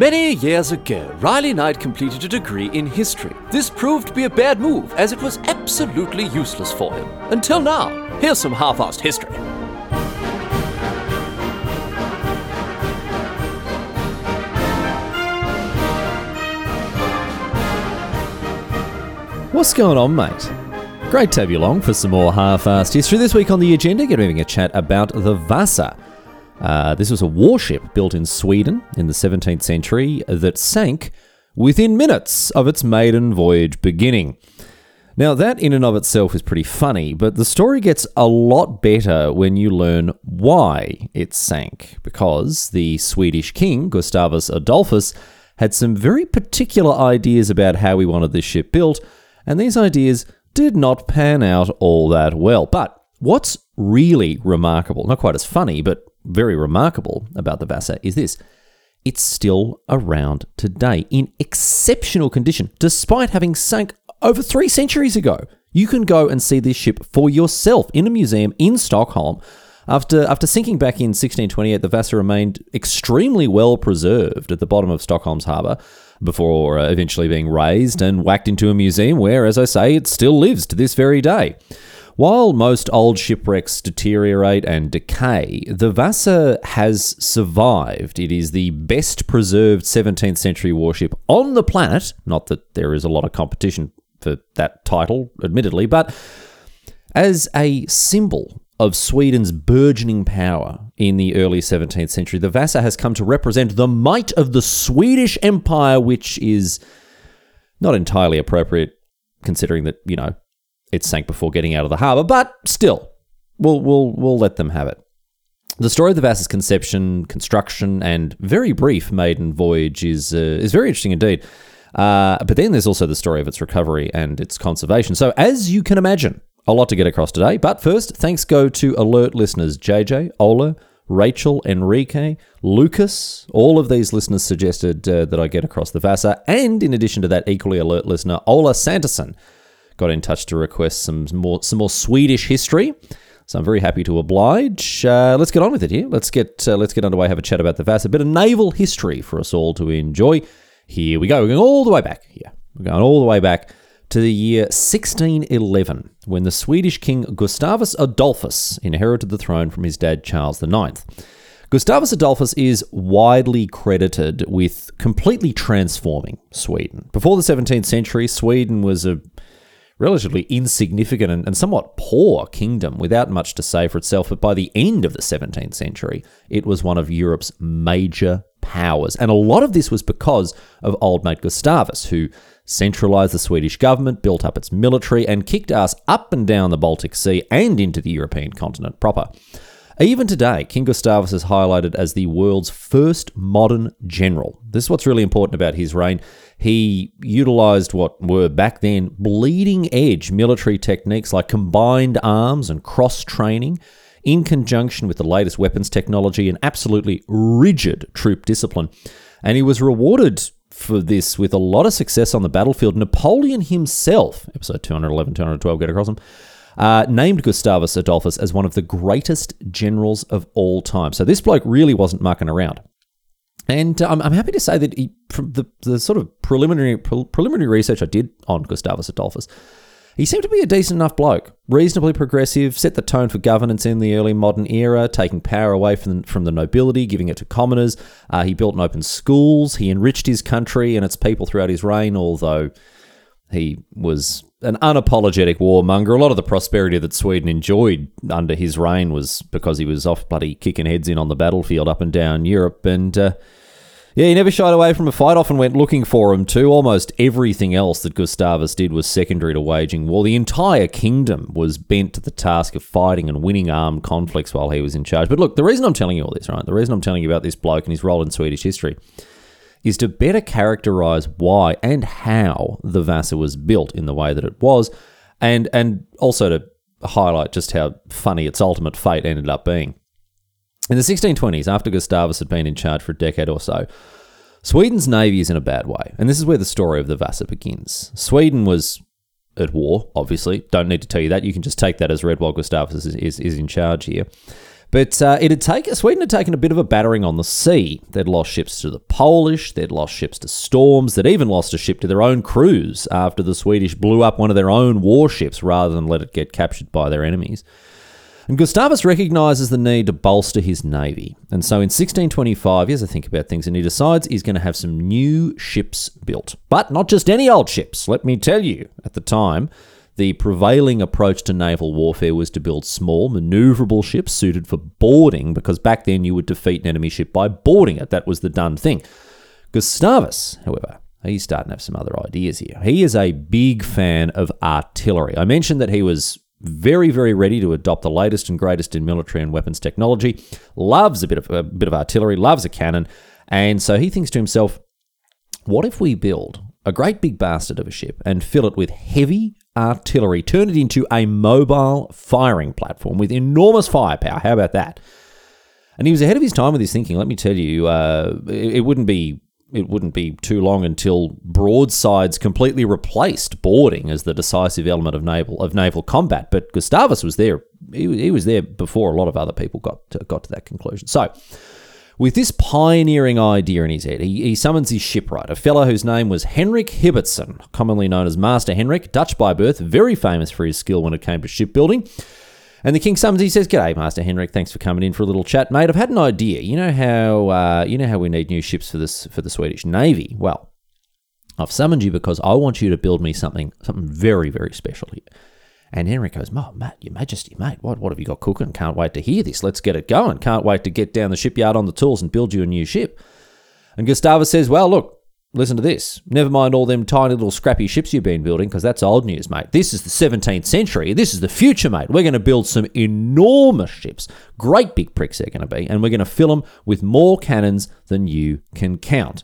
Many years ago, Riley Knight completed a degree in history. This proved to be a bad move, as it was absolutely useless for him. Until now. Here's some half assed history. What's going on, mate? Great to have you along for some more half-assed history. This week on the agenda, getting a chat about the Vasa. Uh, this was a warship built in Sweden in the 17th century that sank within minutes of its maiden voyage beginning. Now, that in and of itself is pretty funny, but the story gets a lot better when you learn why it sank, because the Swedish king, Gustavus Adolphus, had some very particular ideas about how he wanted this ship built, and these ideas did not pan out all that well. But what's really remarkable, not quite as funny, but very remarkable about the Vasa is this. It's still around today in exceptional condition, despite having sunk over three centuries ago. You can go and see this ship for yourself in a museum in Stockholm. After, after sinking back in 1628, the Vasa remained extremely well preserved at the bottom of Stockholm's harbour before uh, eventually being raised and whacked into a museum where, as I say, it still lives to this very day. While most old shipwrecks deteriorate and decay, the Vasa has survived. It is the best preserved 17th century warship on the planet. Not that there is a lot of competition for that title, admittedly, but as a symbol of Sweden's burgeoning power in the early 17th century, the Vasa has come to represent the might of the Swedish Empire, which is not entirely appropriate considering that, you know, it sank before getting out of the harbour, but still, we'll, we'll, we'll let them have it. The story of the Vasa's conception, construction, and very brief maiden voyage is, uh, is very interesting indeed. Uh, but then there's also the story of its recovery and its conservation. So, as you can imagine, a lot to get across today. But first, thanks go to alert listeners JJ, Ola, Rachel, Enrique, Lucas. All of these listeners suggested uh, that I get across the Vasa. And in addition to that, equally alert listener, Ola Sanderson got in touch to request some more some more Swedish history. So I'm very happy to oblige. Uh, let's get on with it here. Let's get uh, let's get underway. Have a chat about the Vasa. A bit of naval history for us all to enjoy. Here we go. We're going all the way back. Here we're going all the way back to the year 1611, when the Swedish king Gustavus Adolphus inherited the throne from his dad Charles IX. Gustavus Adolphus is widely credited with completely transforming Sweden. Before the 17th century, Sweden was a relatively insignificant and, and, somewhat poor kingdom without much to say for itself. But by the end of the 17th century, it was one of Europe's major powers. And a lot of this was because of old mate Gustavus, who centralized the Swedish government, built up its military, and kicked ass up and down the Baltic Sea and into the European continent proper. Even today, King Gustavus is highlighted as the world's first modern general. This is what's really important about his reign. He utilized what were back then bleeding edge military techniques like combined arms and cross training in conjunction with the latest weapons technology and absolutely rigid troop discipline. And he was rewarded for this with a lot of success on the battlefield. Napoleon himself, episode 211, 212, get across him, uh, named Gustavus Adolphus as one of the greatest generals of all time. So this bloke really wasn't mucking around. And um, I'm happy to say that he, from the, the sort of preliminary pre- preliminary research I did on Gustavus Adolphus, he seemed to be a decent enough bloke, reasonably progressive, set the tone for governance in the early modern era, taking power away from the, from the nobility, giving it to commoners. Uh, he built and opened schools. He enriched his country and its people throughout his reign, although he was an unapologetic warmonger. A lot of the prosperity that Sweden enjoyed under his reign was because he was off bloody kicking heads in on the battlefield up and down Europe. And uh, yeah, he never shied away from a fight, often went looking for him too. Almost everything else that Gustavus did was secondary to waging war. The entire kingdom was bent to the task of fighting and winning armed conflicts while he was in charge. But look, the reason I'm telling you all this, right, the reason I'm telling you about this bloke and his role in Swedish history is to better characterize why and how the Vasa was built in the way that it was, and and also to highlight just how funny its ultimate fate ended up being. In the 1620s, after Gustavus had been in charge for a decade or so, Sweden's navy is in a bad way, and this is where the story of the Vasa begins. Sweden was at war, obviously. Don't need to tell you that. You can just take that as read while Gustavus is, is, is in charge here. But uh, it had taken Sweden had taken a bit of a battering on the sea. They'd lost ships to the Polish, they'd lost ships to storms, they'd even lost a ship to their own crews after the Swedish blew up one of their own warships rather than let it get captured by their enemies. And Gustavus recognises the need to bolster his navy. And so in 1625, he has to think about things and he decides he's going to have some new ships built. But not just any old ships, let me tell you. At the time, the prevailing approach to naval warfare was to build small, maneuverable ships suited for boarding, because back then you would defeat an enemy ship by boarding it. That was the done thing. Gustavus, however, he's starting to have some other ideas here. He is a big fan of artillery. I mentioned that he was very, very ready to adopt the latest and greatest in military and weapons technology. Loves a bit of a bit of artillery, loves a cannon, and so he thinks to himself, "What if we build a great big bastard of a ship and fill it with heavy artillery, turn it into a mobile firing platform with enormous firepower? How about that?" And he was ahead of his time with his thinking. Let me tell you, uh, it, it wouldn't be it wouldn't be too long until broadsides completely replaced boarding as the decisive element of naval of naval combat. But Gustavus was there; he, he was there before a lot of other people got to, got to that conclusion. So. With this pioneering idea in his head, he, he summons his shipwright, a fellow whose name was Henrik Hybertsson, commonly known as Master Henrik, Dutch by birth, very famous for his skill when it came to shipbuilding. And the king summons. He says, "G'day, Master Henrik. Thanks for coming in for a little chat, mate. I've had an idea. You know how uh, you know how we need new ships for this for the Swedish Navy. Well, I've summoned you because I want you to build me something something very very special here." And Henry goes, "Oh, Matt, Your Majesty, mate, what what have you got cooking? Can't wait to hear this. Let's get it going. Can't wait to get down the shipyard on the tools and build you a new ship." And Gustavus says, "Well, look." Listen to this. Never mind all them tiny little scrappy ships you've been building, because that's old news, mate. This is the 17th century. This is the future, mate. We're going to build some enormous ships. Great big pricks they're going to be. And we're going to fill them with more cannons than you can count.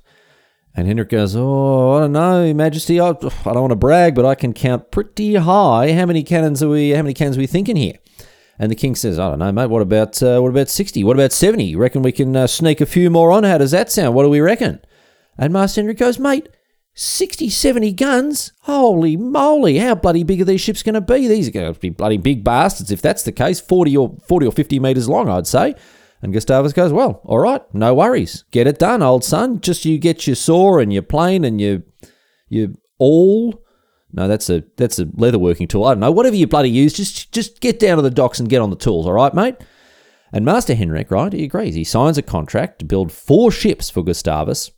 And Henrik goes, Oh, I don't know, Majesty. I, I don't want to brag, but I can count pretty high. How many cannons are we? How many cannons are we thinking here? And the king says, "I don't know, mate. What about uh, what about sixty? What about seventy? You reckon we can uh, sneak a few more on? How does that sound? What do we reckon?" And Master Henrik goes, mate, 60, 70 guns? Holy moly, how bloody big are these ships going to be? These are going to be bloody big bastards if that's the case, 40 or 40 or 50 metres long, I'd say. And Gustavus goes, well, all right, no worries. Get it done, old son. Just you get your saw and your plane and your, your awl. No, that's a that's a leatherworking tool. I don't know. Whatever you bloody use, just just get down to the docks and get on the tools, all right, mate? And Master Henrik, right, he agrees. He signs a contract to build four ships for Gustavus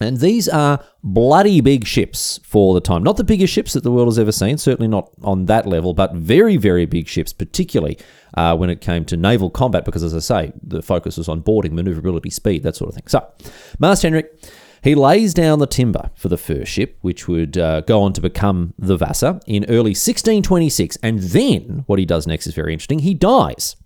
and these are bloody big ships for the time. Not the biggest ships that the world has ever seen, certainly not on that level, but very, very big ships, particularly uh, when it came to naval combat, because as I say, the focus was on boarding, maneuverability, speed, that sort of thing. So, Master Henrik, he lays down the timber for the first ship, which would uh, go on to become the Vasa in early 1626. And then what he does next is very interesting. He dies.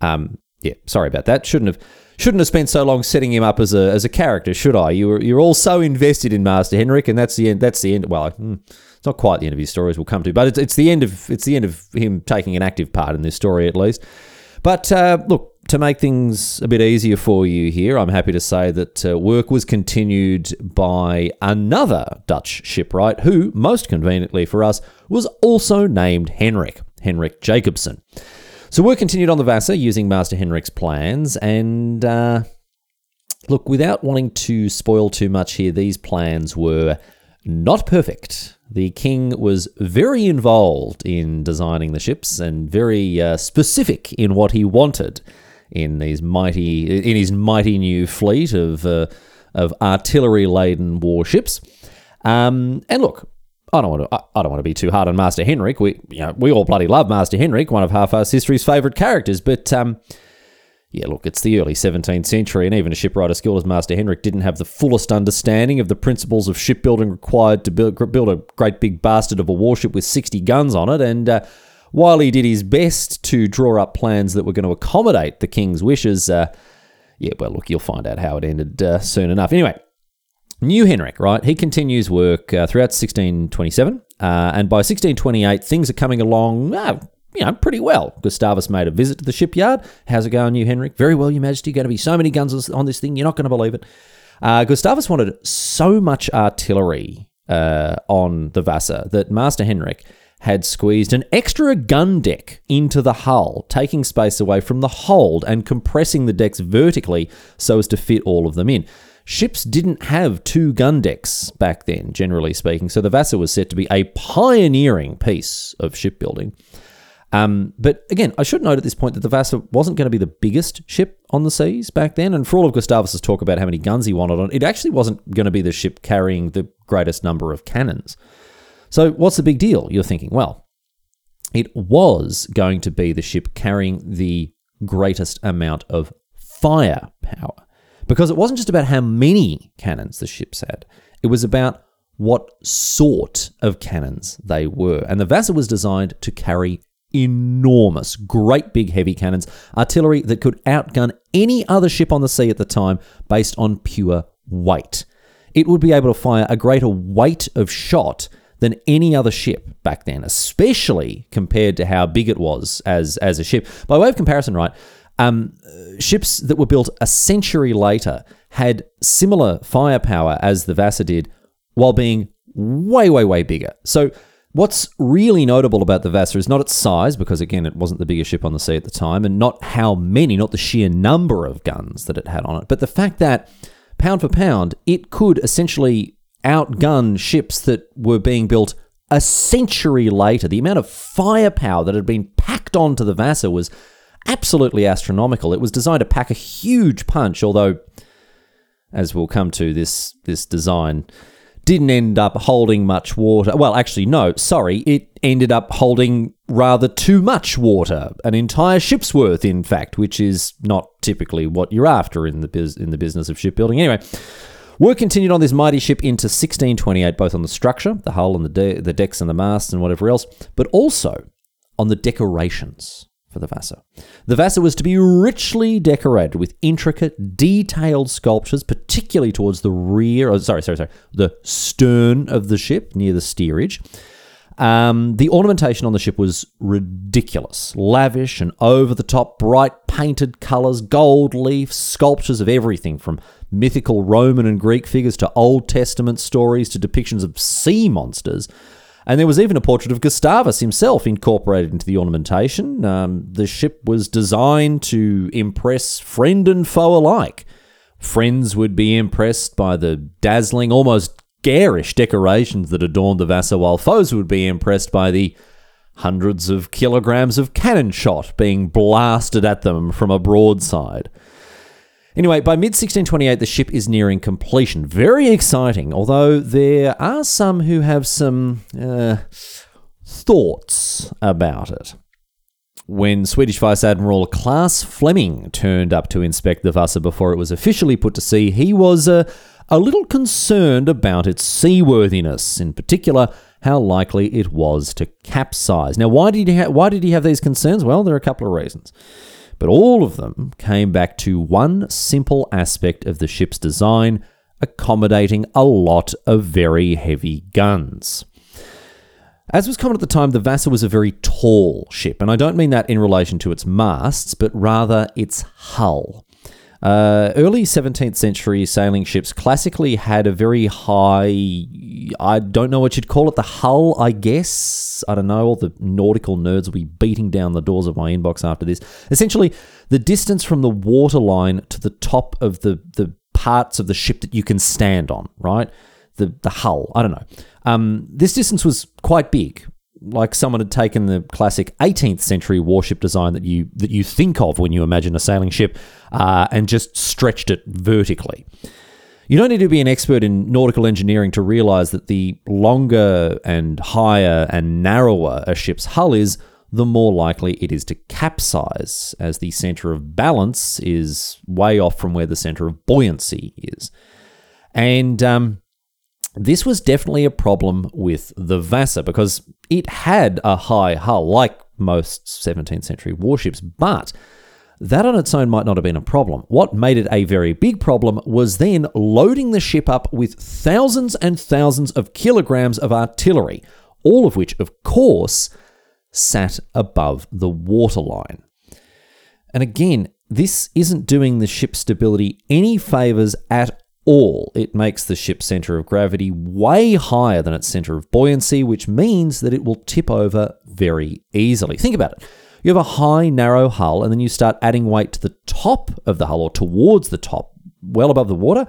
Um, yeah, sorry about that. Shouldn't have shouldn't have spent so long setting him up as a as a character, should I? You were you're all so invested in Master Henrik, and that's the end. That's the end. Well, hmm, it's not quite the end of his story, as we'll come to, but it's, it's the end of it's the end of him taking an active part in this story, at least. But uh, look, to make things a bit easier for you here, I'm happy to say that uh, work was continued by another Dutch shipwright who, most conveniently for us, was also named Henrik, Henrik Jacobsen. So work continued on the Vasa using Master Henrik's plans, and uh, look, without wanting to spoil too much here, these plans were not perfect. The king was very involved in designing the ships and very uh, specific in what he wanted in these mighty in his mighty new fleet of uh, of artillery laden warships. Um, and look, I don't want to. I don't want to be too hard on Master Henrik. We, you know, we all bloody love Master Henrik, one of Half-Assed History's favourite characters. But um, yeah, look, it's the early 17th century, and even a shipwright as skilled as Master Henrik didn't have the fullest understanding of the principles of shipbuilding required to build, build a great big bastard of a warship with 60 guns on it. And uh, while he did his best to draw up plans that were going to accommodate the king's wishes, uh, yeah, well, look, you'll find out how it ended uh, soon enough. Anyway, New Henrik, right? He continues work uh, throughout 1627, uh, and by 1628, things are coming along, uh, you know, pretty well. Gustavus made a visit to the shipyard. How's it going, New Henrik? Very well, Your Majesty. Going to be so many guns on this thing, you're not going to believe it. Uh, Gustavus wanted so much artillery uh, on the Vasa that Master Henrik had squeezed an extra gun deck into the hull, taking space away from the hold and compressing the decks vertically so as to fit all of them in. Ships didn't have two gun decks back then, generally speaking, so the Vasa was set to be a pioneering piece of shipbuilding. Um, but again, I should note at this point that the Vasa wasn't going to be the biggest ship on the seas back then. And for all of Gustavus's talk about how many guns he wanted on it actually wasn't going to be the ship carrying the greatest number of cannons. So, what's the big deal? You're thinking, well, it was going to be the ship carrying the greatest amount of firepower. Because it wasn't just about how many cannons the ships had, it was about what sort of cannons they were. And the Vasa was designed to carry enormous, great big heavy cannons, artillery that could outgun any other ship on the sea at the time based on pure weight. It would be able to fire a greater weight of shot than any other ship back then, especially compared to how big it was as, as a ship. By way of comparison, right, um, ships that were built a century later had similar firepower as the Vasa did while being way, way, way bigger. So What's really notable about the Vasa is not its size, because again, it wasn't the biggest ship on the sea at the time, and not how many, not the sheer number of guns that it had on it, but the fact that, pound for pound, it could essentially outgun ships that were being built a century later. The amount of firepower that had been packed onto the Vasa was absolutely astronomical. It was designed to pack a huge punch, although, as we'll come to, this this design didn't end up holding much water. Well, actually, no, sorry. It ended up holding rather too much water, an entire ship's worth, in fact, which is not typically what you're after in the biz- in the business of shipbuilding. Anyway, work continued on this mighty ship into 1628, both on the structure, the hull and the de- the decks and the masts and whatever else, but also on the decorations for the Vasa. The Vasa was to be richly decorated with intricate, detailed sculptures, particularly towards the rear, oh, sorry, sorry, sorry, the stern of the ship near the steerage. Um, the ornamentation on the ship was ridiculous, lavish and over the top, bright painted colours, gold leaf, sculptures of everything from mythical Roman and Greek figures to Old Testament stories to depictions of sea monsters. And there was even a portrait of Gustavus himself incorporated into the ornamentation. Um, the ship was designed to impress friend and foe alike. Friends would be impressed by the dazzling, almost garish decorations that adorned the vessel, while foes would be impressed by the hundreds of kilograms of cannon shot being blasted at them from a broadside. Anyway, by mid 1628, the ship is nearing completion. Very exciting, although there are some who have some uh, thoughts about it. When Swedish Vice Admiral Claes Fleming turned up to inspect the Vasa before it was officially put to sea, he was uh, a little concerned about its seaworthiness, in particular, how likely it was to capsize. Now, why did he ha- why did he have these concerns? Well, there are a couple of reasons. But all of them came back to one simple aspect of the ship's design accommodating a lot of very heavy guns. As was common at the time, the Vasa was a very tall ship, and I don't mean that in relation to its masts, but rather its hull. Uh, early 17th century sailing ships classically had a very high, I don't know what you'd call it, the hull, I guess. I don't know. All the nautical nerds will be beating down the doors of my inbox after this. Essentially, the distance from the waterline to the top of the, the parts of the ship that you can stand on, right? The, the hull, I don't know. Um, this distance was quite big like someone had taken the classic 18th century warship design that you that you think of when you imagine a sailing ship uh, and just stretched it vertically. You don't need to be an expert in nautical engineering to realize that the longer and higher and narrower a ship's hull is, the more likely it is to capsize, as the center of balance is way off from where the center of buoyancy is. And um, this was definitely a problem with the Vasa because it had a high hull, like most 17th century warships, but that on its own might not have been a problem. What made it a very big problem was then loading the ship up with thousands and thousands of kilograms of artillery, all of which, of course, sat above the waterline. And again, this isn't doing the ship's stability any favours at all, it makes the ship's center of gravity way higher than its center of buoyancy, which means that it will tip over very easily. Think about it. You have a high, narrow hull, and then you start adding weight to the top of the hull or towards the top, well above the water.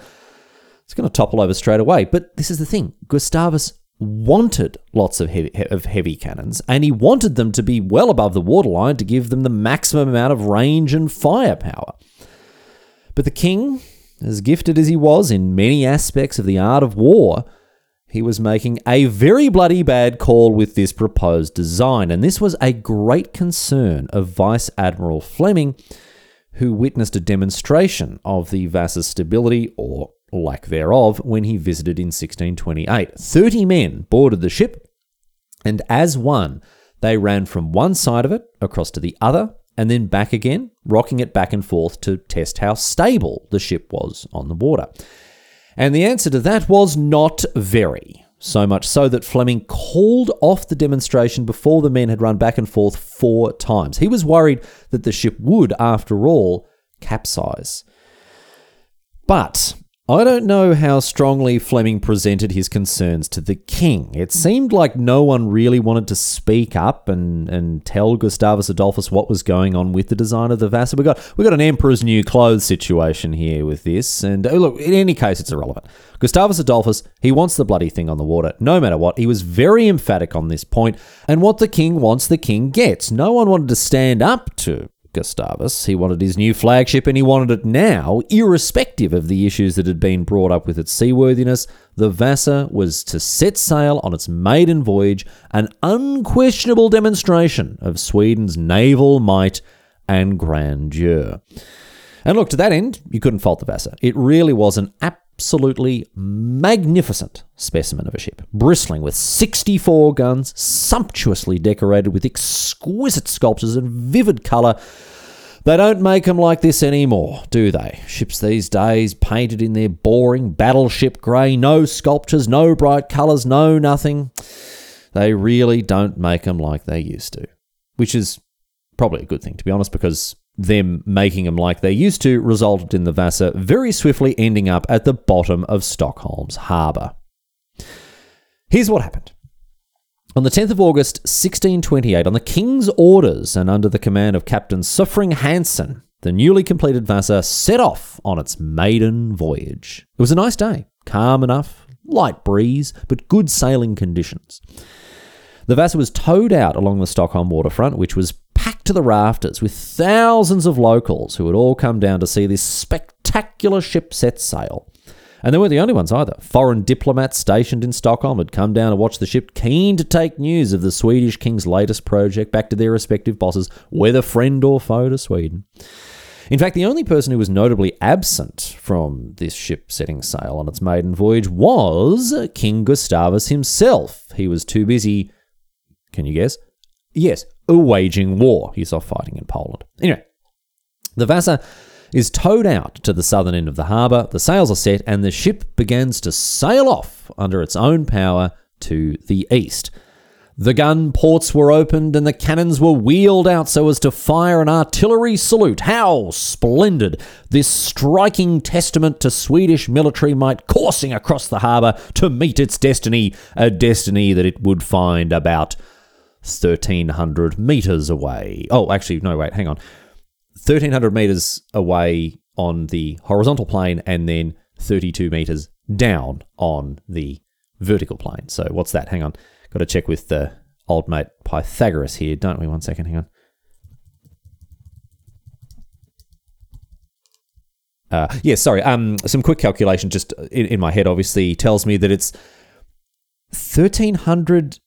It's going to topple over straight away. But this is the thing Gustavus wanted lots of heavy, of heavy cannons, and he wanted them to be well above the waterline to give them the maximum amount of range and firepower. But the king, as gifted as he was in many aspects of the art of war, he was making a very bloody bad call with this proposed design, and this was a great concern of Vice Admiral Fleming, who witnessed a demonstration of the Vasa's stability or lack thereof when he visited in 1628. 30 men boarded the ship, and as one, they ran from one side of it across to the other and then back again, rocking it back and forth to test how stable the ship was on the water. And the answer to that was not very. So much so that Fleming called off the demonstration before the men had run back and forth four times. He was worried that the ship would, after all, capsize. But I don't know how strongly Fleming presented his concerns to the king. It seemed like no one really wanted to speak up and, and tell Gustavus Adolphus what was going on with the design of the Vasa. We got we got an emperor's new clothes situation here with this, and oh, look, in any case, it's irrelevant. Gustavus Adolphus, he wants the bloody thing on the water, no matter what. He was very emphatic on this point, and what the king wants, the king gets. No one wanted to stand up to Gustavus. He wanted his new flagship and he wanted it now, irrespective of the issues that had been brought up with its seaworthiness. The Vasa was to set sail on its maiden voyage, an unquestionable demonstration of Sweden's naval might and grandeur. And look, to that end, you couldn't fault the Vasa. It really was an absolutely magnificent specimen of a ship, bristling with 64 guns, sumptuously decorated with exquisite sculptures and vivid colour. They don't make them like this anymore, do they? Ships these days painted in their boring battleship grey, no sculptures, no bright colours, no nothing. They really don't make them like they used to, which is probably a good thing, to be honest, because them making them like they used to resulted in the Vasa very swiftly ending up at the bottom of Stockholm's harbour. Here's what happened. On the 10th of August 1628, on the King's orders and under the command of Captain Sofring Hansen, the newly completed Vasa set off on its maiden voyage. It was a nice day, calm enough, light breeze, but good sailing conditions. The Vasa was towed out along the Stockholm waterfront, which was to the rafters with thousands of locals who had all come down to see this spectacular ship set sail. And they weren't the only ones either. Foreign diplomats stationed in Stockholm had come down to watch the ship, keen to take news of the Swedish king's latest project back to their respective bosses, whether friend or foe to Sweden. In fact, the only person who was notably absent from this ship setting sail on its maiden voyage was King Gustavus himself. He was too busy, can you guess? Yes, waging war. He's off fighting in Poland. Anyway, the Vasa is towed out to the southern end of the harbour, the sails are set, and the ship begins to sail off under its own power to the east. The gun ports were opened and the cannons were wheeled out so as to fire an artillery salute. How splendid! This striking testament to Swedish military might coursing across the harbour to meet its destiny, a destiny that it would find about 1,300 meters away. Oh, actually, no, wait, hang on. 1,300 meters away on the horizontal plane and then 32 meters down on the vertical plane. So, what's that? Hang on. Got to check with the old mate Pythagoras here, don't we? One second, hang on. Uh, yeah, sorry. Um, some quick calculation just in, in my head obviously tells me that it's 1,300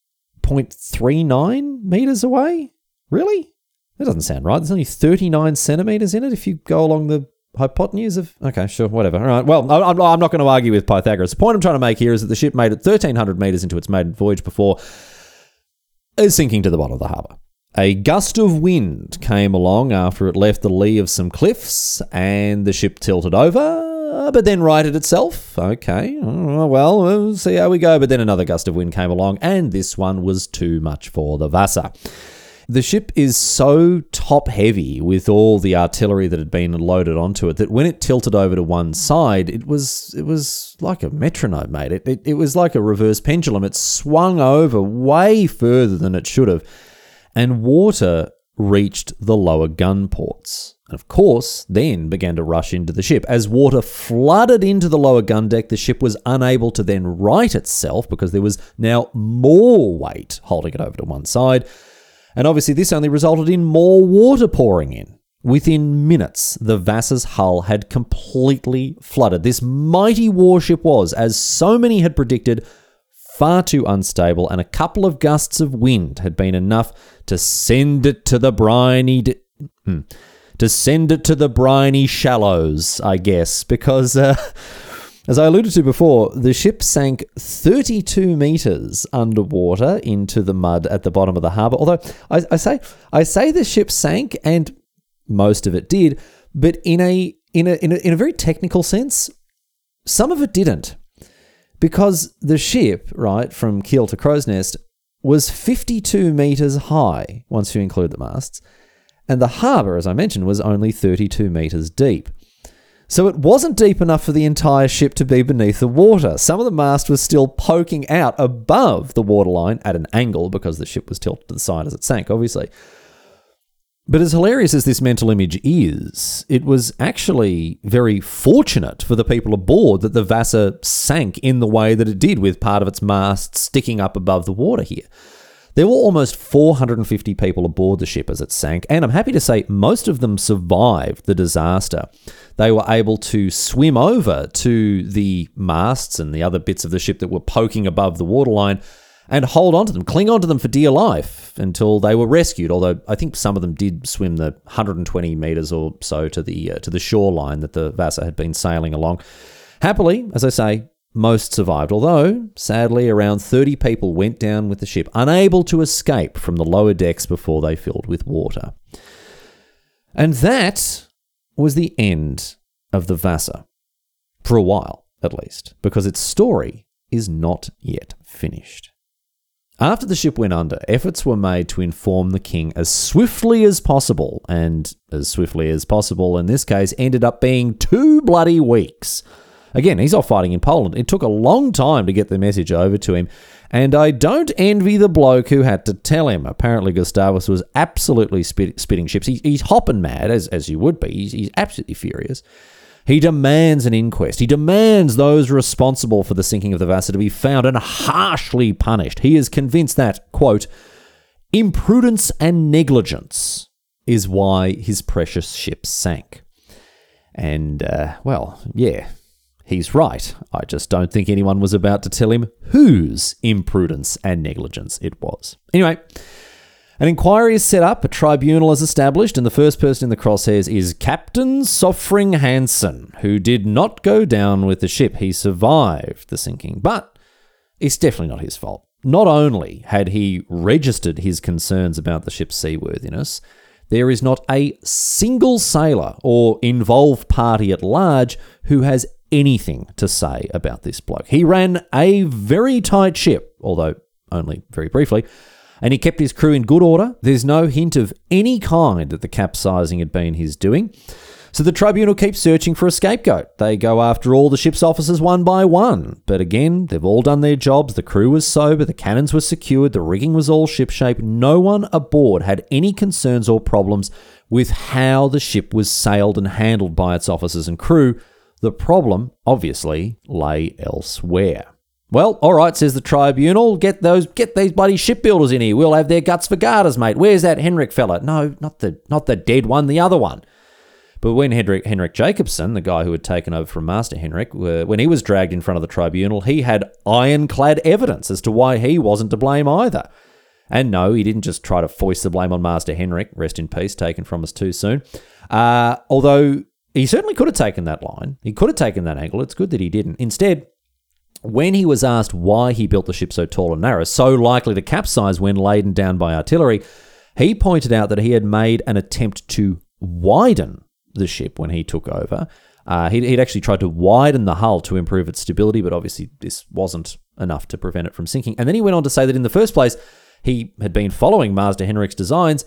0.39 meters away? Really? That doesn't sound right. There's only 39 centimeters in it if you go along the hypotenuse of. Okay, sure, whatever. All right. Well, I'm not going to argue with Pythagoras. The point I'm trying to make here is that the ship made it 1,300 meters into its maiden voyage before is sinking to the bottom of the harbour. A gust of wind came along after it left the lee of some cliffs, and the ship tilted over uh, but then righted itself. Okay, uh, well, we'll see how we go. But then another gust of wind came along, and this one was too much for the Vasa. the ship is so top heavy with all the artillery that had been loaded onto it that when it tilted over to one side, it was it was like a metronome, mate. It, it, it was like a reverse pendulum. It swung over way further than it should have, and water reached the lower gun ports. And of course, then began to rush into the ship. As water flooded into the lower gun deck, the ship was unable to then right itself because there was now more weight holding it over to one side. And obviously, this only resulted in more water pouring in. Within minutes, the Vasa's hull had completely flooded. This mighty warship was, as so many had predicted, far too unstable, and a couple of gusts of wind had been enough to send it to the briny. Hmm, to send it to the briny shallows, I guess, because. Uh, as I alluded to before, the ship sank 32 meters underwater into the mud at the bottom of the harbor. Although I, I say I say the ship sank, and most of it did, but in a in a in a, in a very technical sense, some of it didn't, because the ship, right from keel to crow's nest, was 52 meters high once you include the masts, and the harbor, as I mentioned, was only 32 meters deep. So it wasn't deep enough for the entire ship to be beneath the water. Some of the mast was still poking out above the waterline at an angle because the ship was tilted to the side as it sank, obviously. But as hilarious as this mental image is, it was actually very fortunate for the people aboard that the Vasa sank in the way that it did, with part of its mast sticking up above the water here. There were almost 450 people aboard the ship as it sank, and I'm happy to say most of them survived the disaster. They were able to swim over to the masts and the other bits of the ship that were poking above the waterline and hold on to them, cling on to them for dear life until they were rescued. Although I think some of them did swim the 120 meters or so to the uh, to the shoreline that the Vasa had been sailing along. Happily, as I say, most survived, although, sadly, around 30 people went down with the ship, unable to escape from the lower decks before they filled with water. And that was the end of the Vasa. For a while, at least, because its story is not yet finished. After the ship went under, efforts were made to inform the king as swiftly as possible, and as swiftly as possible in this case ended up being two bloody weeks Again, he's off fighting in Poland. It took a long time to get the message over to him, and I don't envy the bloke who had to tell him. Apparently, Gustavus was absolutely spit, spitting ships. He, he's hopping mad, as, as you would be. He's, he's absolutely furious. He demands an inquest. He demands those responsible for the sinking of the Vasa to be found and harshly punished. He is convinced that, quote, imprudence and negligence is why his precious ship sank. And, uh, well, yeah, He's right. I just don't think anyone was about to tell him whose imprudence and negligence it was. Anyway, an inquiry is set up, a tribunal is established, and the first person in the crosshairs is Captain Sofring Hansen, who did not go down with the ship. He survived the sinking, but it's definitely not his fault. Not only had he registered his concerns about the ship's seaworthiness, there is not a single sailor or involved party at large who has anything to say about this bloke. He ran a very tight ship, although only very briefly, and he kept his crew in good order. There's no hint of any kind that the capsizing had been his doing. So the tribunal keeps searching for a scapegoat. They go after all the ship's officers one by one. But again, they've all done their jobs. The crew was sober, the cannons were secured, the rigging was all shipshape. No one aboard had any concerns or problems with how the ship was sailed and handled by its officers and crew. The problem, obviously, lay elsewhere. Well, all right, says the tribunal. Get those, get these bloody shipbuilders in here. We'll have their guts for garters, mate. Where's that Henrik fella? No, not the, not the dead one, the other one. But when Henrik, Henrik Jacobson, the guy who had taken over from Master Henrik, when he was dragged in front of the tribunal, he had ironclad evidence as to why he wasn't to blame either. And no, he didn't just try to foist the blame on Master Henrik, rest in peace, taken from us too soon. Uh, although he certainly could have taken that line. He could have taken that angle. It's good that he didn't. Instead, when he was asked why he built the ship so tall and narrow, so likely to capsize when laden down by artillery, he pointed out that he had made an attempt to widen the ship when he took over. Uh, he'd, he'd actually tried to widen the hull to improve its stability, but obviously this wasn't enough to prevent it from sinking. And then he went on to say that in the first place, he had been following Master Henrik's designs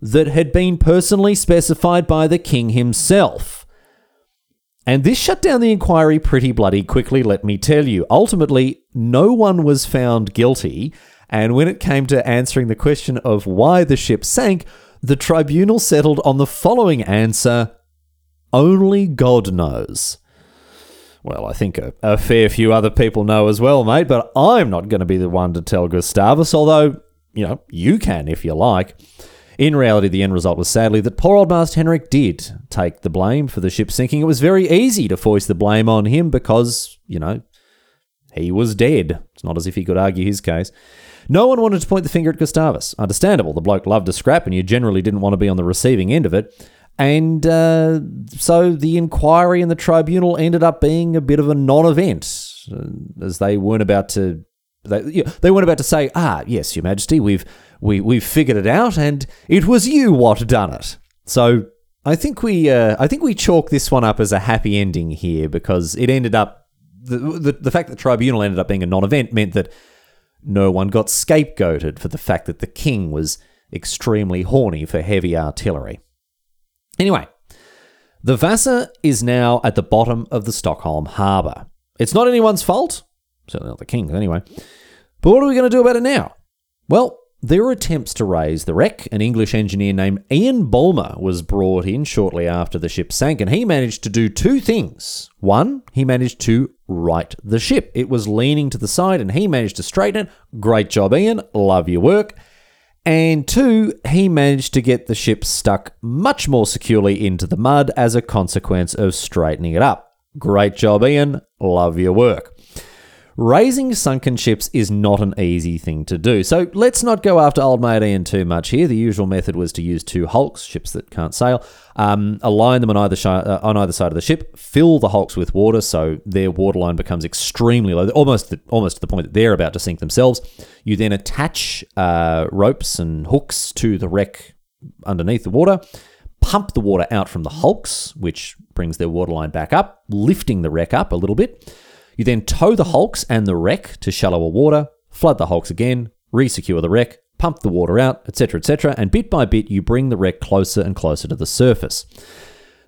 that had been personally specified by the king himself. And this shut down the inquiry pretty bloody quickly, let me tell you. Ultimately, no one was found guilty, and when it came to answering the question of why the ship sank, the tribunal settled on the following answer only God knows. Well, I think a, a, fair few other people know as well, mate, but I'm not going to be the one to tell Gustavus, although, you know, you can if you like. In reality, the end result was sadly that poor old Master Henrik did take the blame for the ship sinking. It was very easy to foist the blame on him because, you know, he was dead. It's not as if he could argue his case. No one wanted to point the finger at Gustavus. Understandable, the bloke loved a scrap and you generally didn't want to be on the receiving end of it. And uh, so the inquiry and the tribunal ended up being a bit of a non event, uh, as they weren't about to. They, they weren't about to say, ah, yes, Your Majesty, we've we we've figured it out, and it was you what done it. So I think we uh, I think we chalk this one up as a happy ending here because it ended up the, the the fact that the tribunal ended up being a non-event meant that no one got scapegoated for the fact that the king was extremely horny for heavy artillery. Anyway, the Vasa is now at the bottom of the Stockholm harbour. It's not anyone's fault, certainly not the king's anyway. But what are we going to do about it now? Well, there were attempts to raise the wreck. An English engineer named Ian Bulmer was brought in shortly after the ship sank, and he managed to do two things. One, he managed to right the ship. It was leaning to the side, and he managed to straighten it. Great job, Ian. Love your work. And two, he managed to get the ship stuck much more securely into the mud as a consequence of straightening it up. Great job, Ian. Love your work. Raising sunken ships is not an easy thing to do, so let's not go after old mate Ian too much here. The usual method was to use two hulks, ships that can't sail, um, align them on either, uh, on either side of the ship, fill the hulks with water so their waterline becomes extremely low, almost, the, almost to the point that they're about to sink themselves. You then attach uh, ropes and hooks to the wreck underneath the water, pump the water out from the hulks, which brings their waterline back up, lifting the wreck up a little bit. You then tow the hulks and the wreck to shallower water, flood the hulks again, resecure the wreck, pump the water out, etc., etc., and bit by bit you bring the wreck closer and closer to the surface.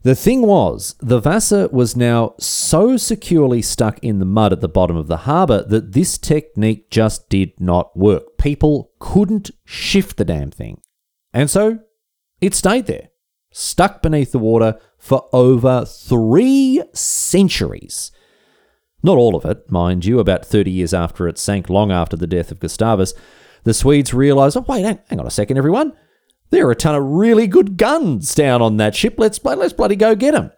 The thing was, the Vasa was now so securely stuck in the mud at the bottom of the harbour that this technique just did not work. People couldn't shift the damn thing. And so it stayed there, stuck beneath the water for over three centuries. Not all of it, mind you, about 30 years after it sank, long after the death of Gustavus, the Swedes realised, oh, wait, hang on a second, everyone. There are a ton of really good guns down on that ship. Let's, let's bloody go get them.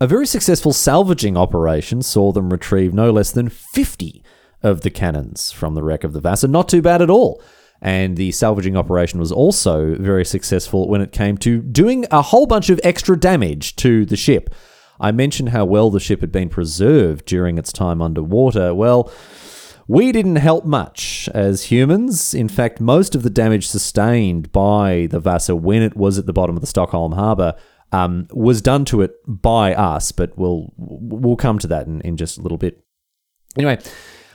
A very successful salvaging operation saw them retrieve no less than 50 of the cannons from the wreck of the Vasa. Not too bad at all. And the salvaging operation was also very successful when it came to doing a whole bunch of extra damage to the ship. I mentioned how well the ship had been preserved during its time underwater. Well, we didn't help much as humans. In fact, most of the damage sustained by the Vasa when it was at the bottom of the Stockholm harbour um, was done to it by us, but we'll we'll come to that in, in just a little bit. Anyway,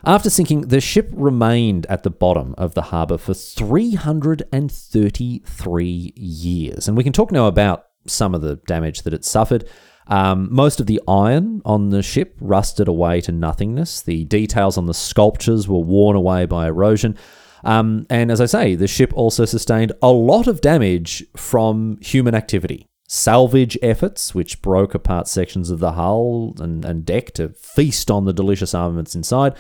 after sinking, the ship remained at the bottom of the harbour for 333 years. And we can talk now about some of the damage that it suffered. Um, most of the iron on the ship rusted away to nothingness. The details on the sculptures were worn away by erosion. Um, and as I say, the ship also sustained a lot of damage from human activity. Salvage efforts, which broke apart sections of the hull and, and deck to feast on the delicious armaments inside.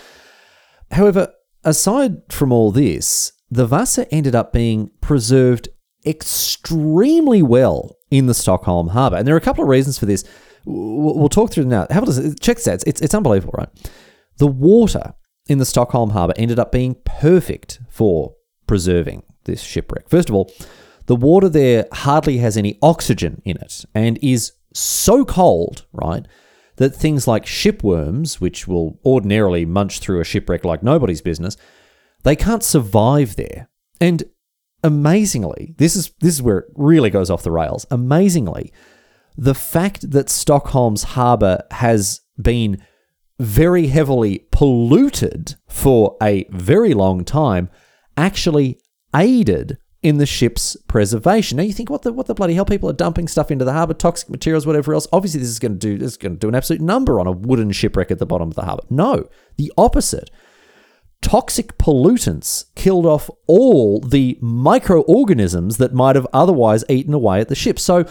However, aside from all this, the Vasa ended up being preserved extremely well in the Stockholm harbour. And there are a couple of reasons for this. We'll talk through them now. Have a listen. Check stats. It's, it's unbelievable, right? The water in the Stockholm harbour ended up being perfect for preserving this shipwreck. First of all, the water there hardly has any oxygen in it and is so cold, right, that things like shipworms, which will ordinarily munch through a shipwreck like nobody's business, they can't survive there. And amazingly, this is this is where it really goes off the rails. Amazingly, the fact that Stockholm's harbour has been very heavily polluted for a very long time actually aided in the ship's preservation. Now you think, what the what the bloody hell? People are dumping stuff into the harbour, toxic materials, whatever else. Obviously, this is going to do this is going to do an absolute number on a wooden shipwreck at the bottom of the harbour. No, the opposite. Toxic pollutants killed off all the microorganisms that might have otherwise eaten away at the ship. So,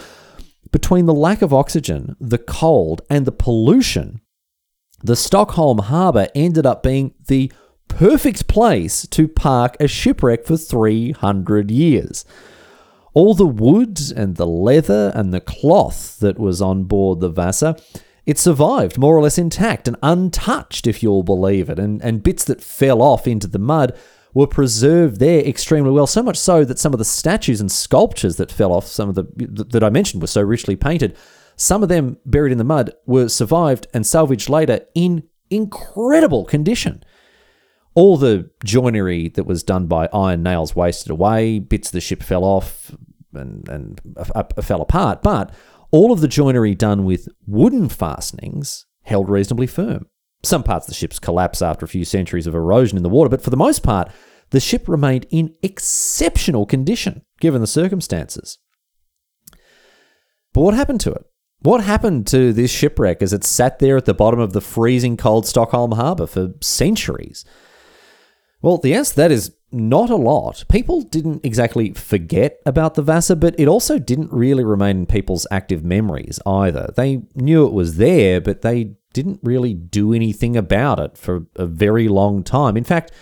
between the lack of oxygen, the cold, and the pollution, the Stockholm harbour ended up being the perfect place to park a shipwreck for 300 years. All the wood and the leather and the cloth that was on board the Vasa, it survived more or less intact and untouched, if you'll believe it, and, and bits that fell off into the mud were preserved there extremely well. So much so that some of the statues and sculptures that fell off, some of the that I mentioned were so richly painted, some of them buried in the mud were survived and salvaged later in incredible condition all the joinery that was done by iron nails wasted away, bits of the ship fell off and, and uh, fell apart, but all of the joinery done with wooden fastenings held reasonably firm. Some parts of the ships collapsed after a few centuries of erosion in the water, but for the most part, the ship remained in exceptional condition given the circumstances. But what happened to it? What happened to this shipwreck as it sat there at the bottom of the freezing cold Stockholm harbour for centuries? Well, the answer to that is not a lot. People didn't exactly forget about the Vasa, but it also didn't really remain in people's active memories either. They knew it was there, but they didn't really do anything about it for a very long time. In fact,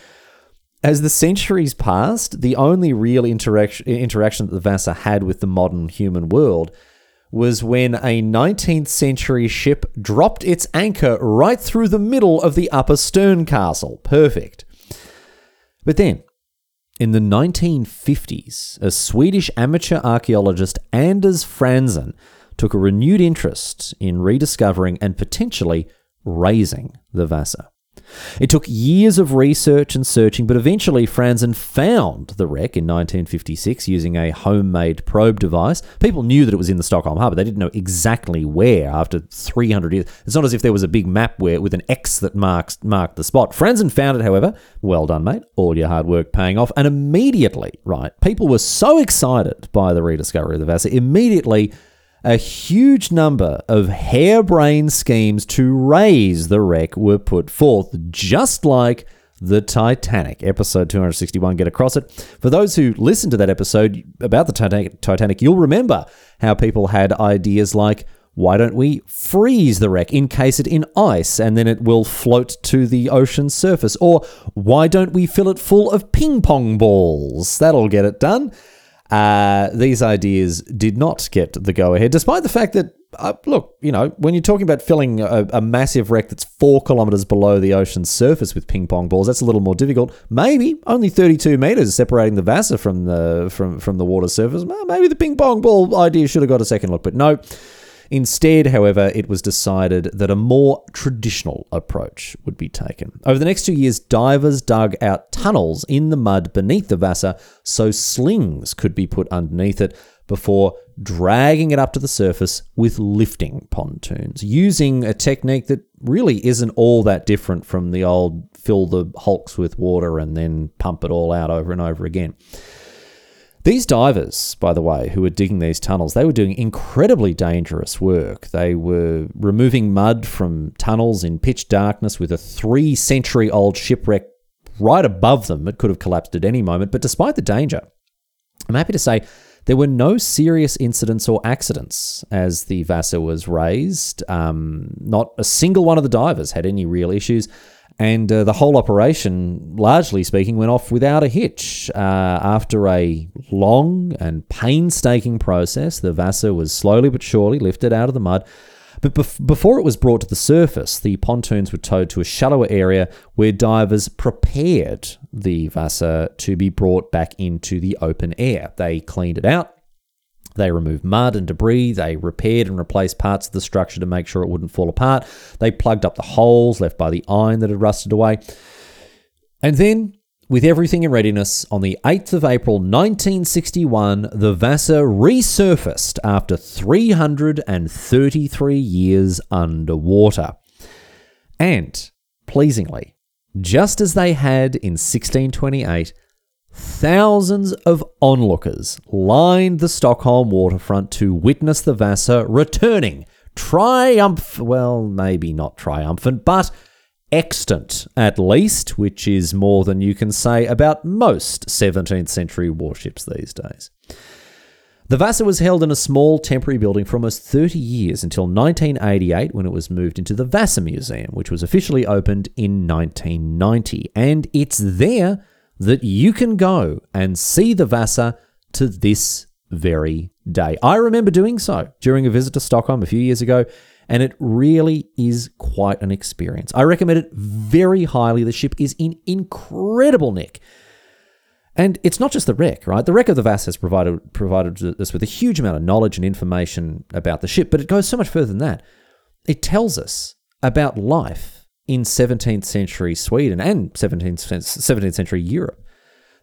as the centuries passed, the only real interaction, interaction that the Vasa had with the modern human world was when a 19th century ship dropped its anchor right through the middle of the upper stern castle. Perfect. But then, in the 1950s, a Swedish amateur archaeologist, Anders Franzen, took a renewed interest in rediscovering and potentially raising the Vasa. It took years of research and searching, but eventually Franzen found the wreck in 1956 using a homemade probe device. People knew that it was in the Stockholm harbour. They didn't know exactly where after 300 years. It's not as if there was a big map where with an X that marks marked the spot. Franzen found it, however. Well done, mate. All your hard work paying off. And immediately, right, people were so excited by the rediscovery of the Vasa, immediately a huge number of harebrained schemes to raise the wreck were put forth, just like the Titanic. Episode 261, get across it. For those who listened to that episode about the Titanic, Titanic, you'll remember how people had ideas like, why don't we freeze the wreck, encase it in ice, and then it will float to the ocean surface? Or why don't we fill it full of ping pong balls? That'll get it done. Uh, these ideas did not get the go ahead, despite the fact that, uh, look, you know, when you're talking about filling a, a, massive wreck that's four kilometers below the ocean's surface with ping pong balls, that's a little more difficult. Maybe only 32 meters separating the Vasa from the from from the water surface. Maybe the ping pong ball idea should have got a second look, but no. Instead, however, it was decided that a more traditional approach would be taken. Over the next two years, divers dug out tunnels in the mud beneath the Vasa so slings could be put underneath it before dragging it up to the surface with lifting pontoons, using a technique that really isn't all that different from the old fill the hulks with water and then pump it all out over and over again. These divers, by the way, who were digging these tunnels, they were doing incredibly dangerous work. They were removing mud from tunnels in pitch darkness with a three century old shipwreck right above them. It could have collapsed at any moment. But despite the danger, I'm happy to say there were no serious incidents or accidents as the Vasa was raised. Um, not a single one of the divers had any real issues and uh, the whole operation, largely speaking, went off without a hitch. Uh, after a long and painstaking process, the Vasa was slowly but surely lifted out of the mud. But bef- before it was brought to the surface, the pontoons were towed to a shallower area where divers prepared the Vasa to be brought back into the open air. They cleaned it out, they removed mud and debris. They repaired and replaced parts of the structure to make sure it wouldn't fall apart. They plugged up the holes left by the iron that had rusted away. And then, with everything in readiness, on the 8th of April 1961, the Vasa resurfaced after 333 years underwater. And, pleasingly, just as they had in 1628, Thousands of onlookers lined the Stockholm waterfront to witness the Vasa returning, triumph, well, maybe not triumphant, but extant at least, which is more than you can say about most 17th century warships these days. The Vasa was held in a small temporary building for almost 30 years until 1988 when it was moved into the Vasa Museum, which was officially opened in 1990. And it's there that you can go and see the Vasa to this very day. I remember doing so during a visit to Stockholm a few years ago, and it really is quite an experience. I recommend it very highly. The ship is in incredible nick. And it's not just the wreck, right? The wreck of the Vasa has provided provided us with a huge amount of knowledge and information about the ship, but it goes so much further than that. It tells us about life in 17th century Sweden and 17th, 17th century Europe.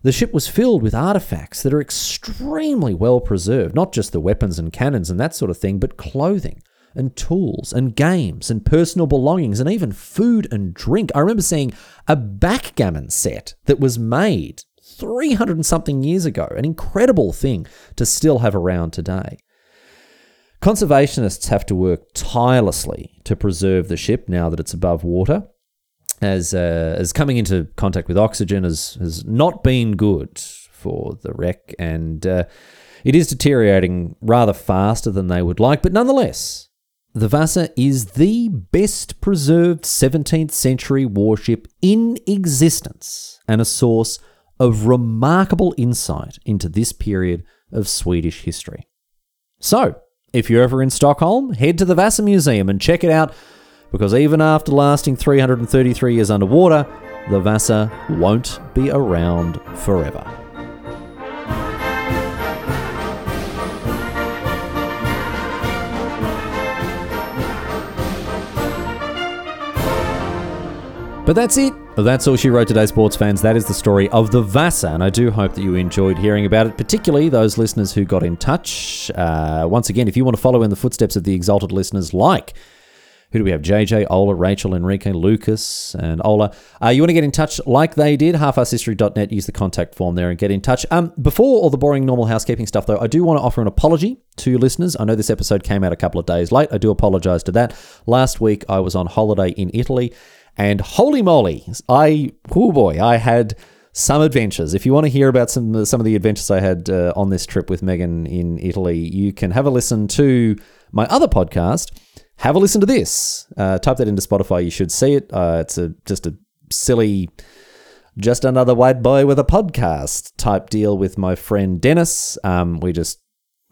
The ship was filled with artifacts that are extremely well preserved, not just the weapons and cannons and that sort of thing, but clothing and tools and games and personal belongings and even food and drink. I remember seeing a backgammon set that was made 300 and something years ago, an incredible thing to still have around today. Conservationists have to work tirelessly to preserve the ship now that it's above water, as, uh, as coming into contact with oxygen has, has not been good for the wreck, and uh, it is deteriorating rather faster than they would like, but nonetheless, the Vasa is the best preserved 17th century warship in existence and a source of remarkable insight into this period of Swedish history. So, if you're ever in Stockholm, head to the Vasa Museum and check it out because even after lasting 333 years underwater, the Vasa won't be around forever. But that's it. That's all she wrote today, sports fans. That is the story of the Vasa, and I do hope that you enjoyed hearing about it, particularly those listeners who got in touch. Uh, once again, if you want to follow in the footsteps of the exalted listeners like who do we have? JJ, Ola, Rachel, Enrique, Lucas, and Ola. Uh, you want to get in touch like they did? Halfasshistory.net. Use the contact form there and get in touch. Um, before all the boring normal housekeeping stuff, though, I do want to offer an apology to listeners. I know this episode came out a couple of days late. I do apologize to that. Last week, I was on holiday in Italy. And holy moly, I, oh boy, I had some adventures. If you want to hear about some some of the adventures I had uh, on this trip with Megan in Italy, you can have a listen to my other podcast. Have a listen to this. Uh, type that into Spotify. You should see it. Uh, it's a just a silly, just another white boy with a podcast type deal with my friend Dennis. Um, we just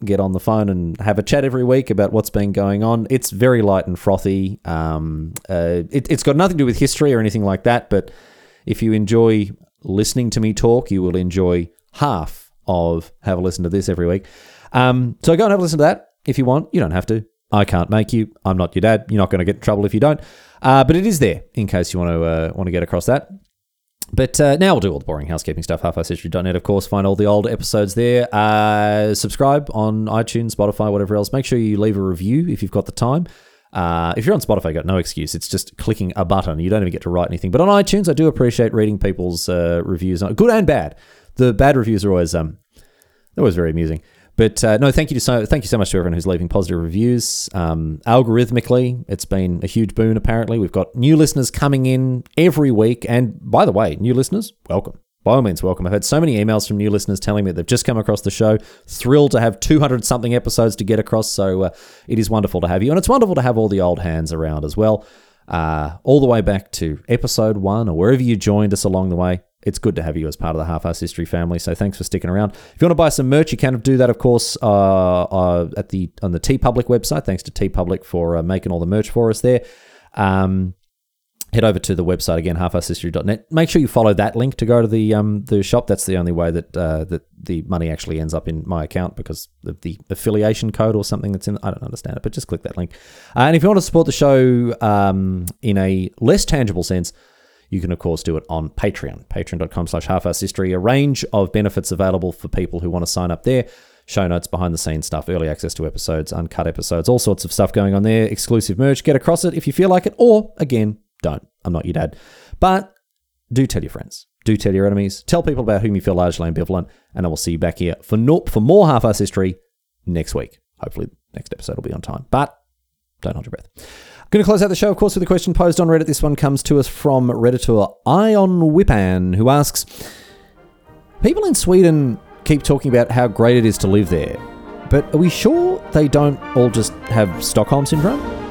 get on the phone and have a chat every week about what's been going on. It's very light and frothy. Um, uh, it, has got nothing to do with history or anything like that, but if you enjoy listening to me talk, you will enjoy half of have a listen to this every week. Um, so go and have a listen to that if you want. You don't have to. I can't make you. I'm not your dad. You're not going to get in trouble if you don't. Uh, but it is there in case you want to uh, want to get across that. But uh, now we'll do all the boring housekeeping stuff. Halfasshistory.net, of course. Find all the old episodes there. Uh, subscribe on iTunes, Spotify, whatever else. Make sure you leave a review if you've got the time. Uh, if you're on Spotify, you got no excuse. It's just clicking a button. You don't even get to write anything. But on iTunes, I do appreciate reading people's uh, reviews, good and bad. The bad reviews are always um, always very amusing. But uh, no, thank you to so thank you so much to everyone who's leaving positive reviews. Um, algorithmically, it's been a huge boon. Apparently, we've got new listeners coming in every week. And by the way, new listeners, welcome. By all means, welcome. I've had so many emails from new listeners telling me they've just come across the show. Thrilled to have 200 something episodes to get across. So uh, it is wonderful to have you. And it's wonderful to have all the old hands around as well. Uh, all the way back to episode one or wherever you joined us along the way it's good to have you as part of the Half-Arsed History family. So thanks for sticking around. If you want to buy some merch, you can do that, of course, uh, uh, at the on the TeePublic website. Thanks to T TeePublic for uh, making all the merch for us there. Um, head over to the website again, halfasshistory.net. Make sure you follow that link to go to the um, the shop. That's the only way that uh, that the money actually ends up in my account because of the affiliation code or something that's in. I don't understand it, but just click that link. Uh, and if you want to support the show um, in a less tangible sense you can, of course, do it on Patreon, patreon.com slash half history. A range of benefits available for people who want to sign up there. Show notes, behind the scenes stuff, early access to episodes, uncut episodes, all sorts of stuff going on there. Exclusive merch. Get across it if you feel like it, or again, don't. I'm not your dad. But do tell your friends. Do tell your enemies. Tell people about whom you feel largely ambivalent. And I will see you back here for, no- for more half-arsed history next week. Hopefully, next episode will be on time. But don't hold your breath. Going to close out the show, of course, with a question posed on Reddit. This one comes to us from Redditor Ion Whipan, who asks People in Sweden keep talking about how great it is to live there, but are we sure they don't all just have Stockholm syndrome?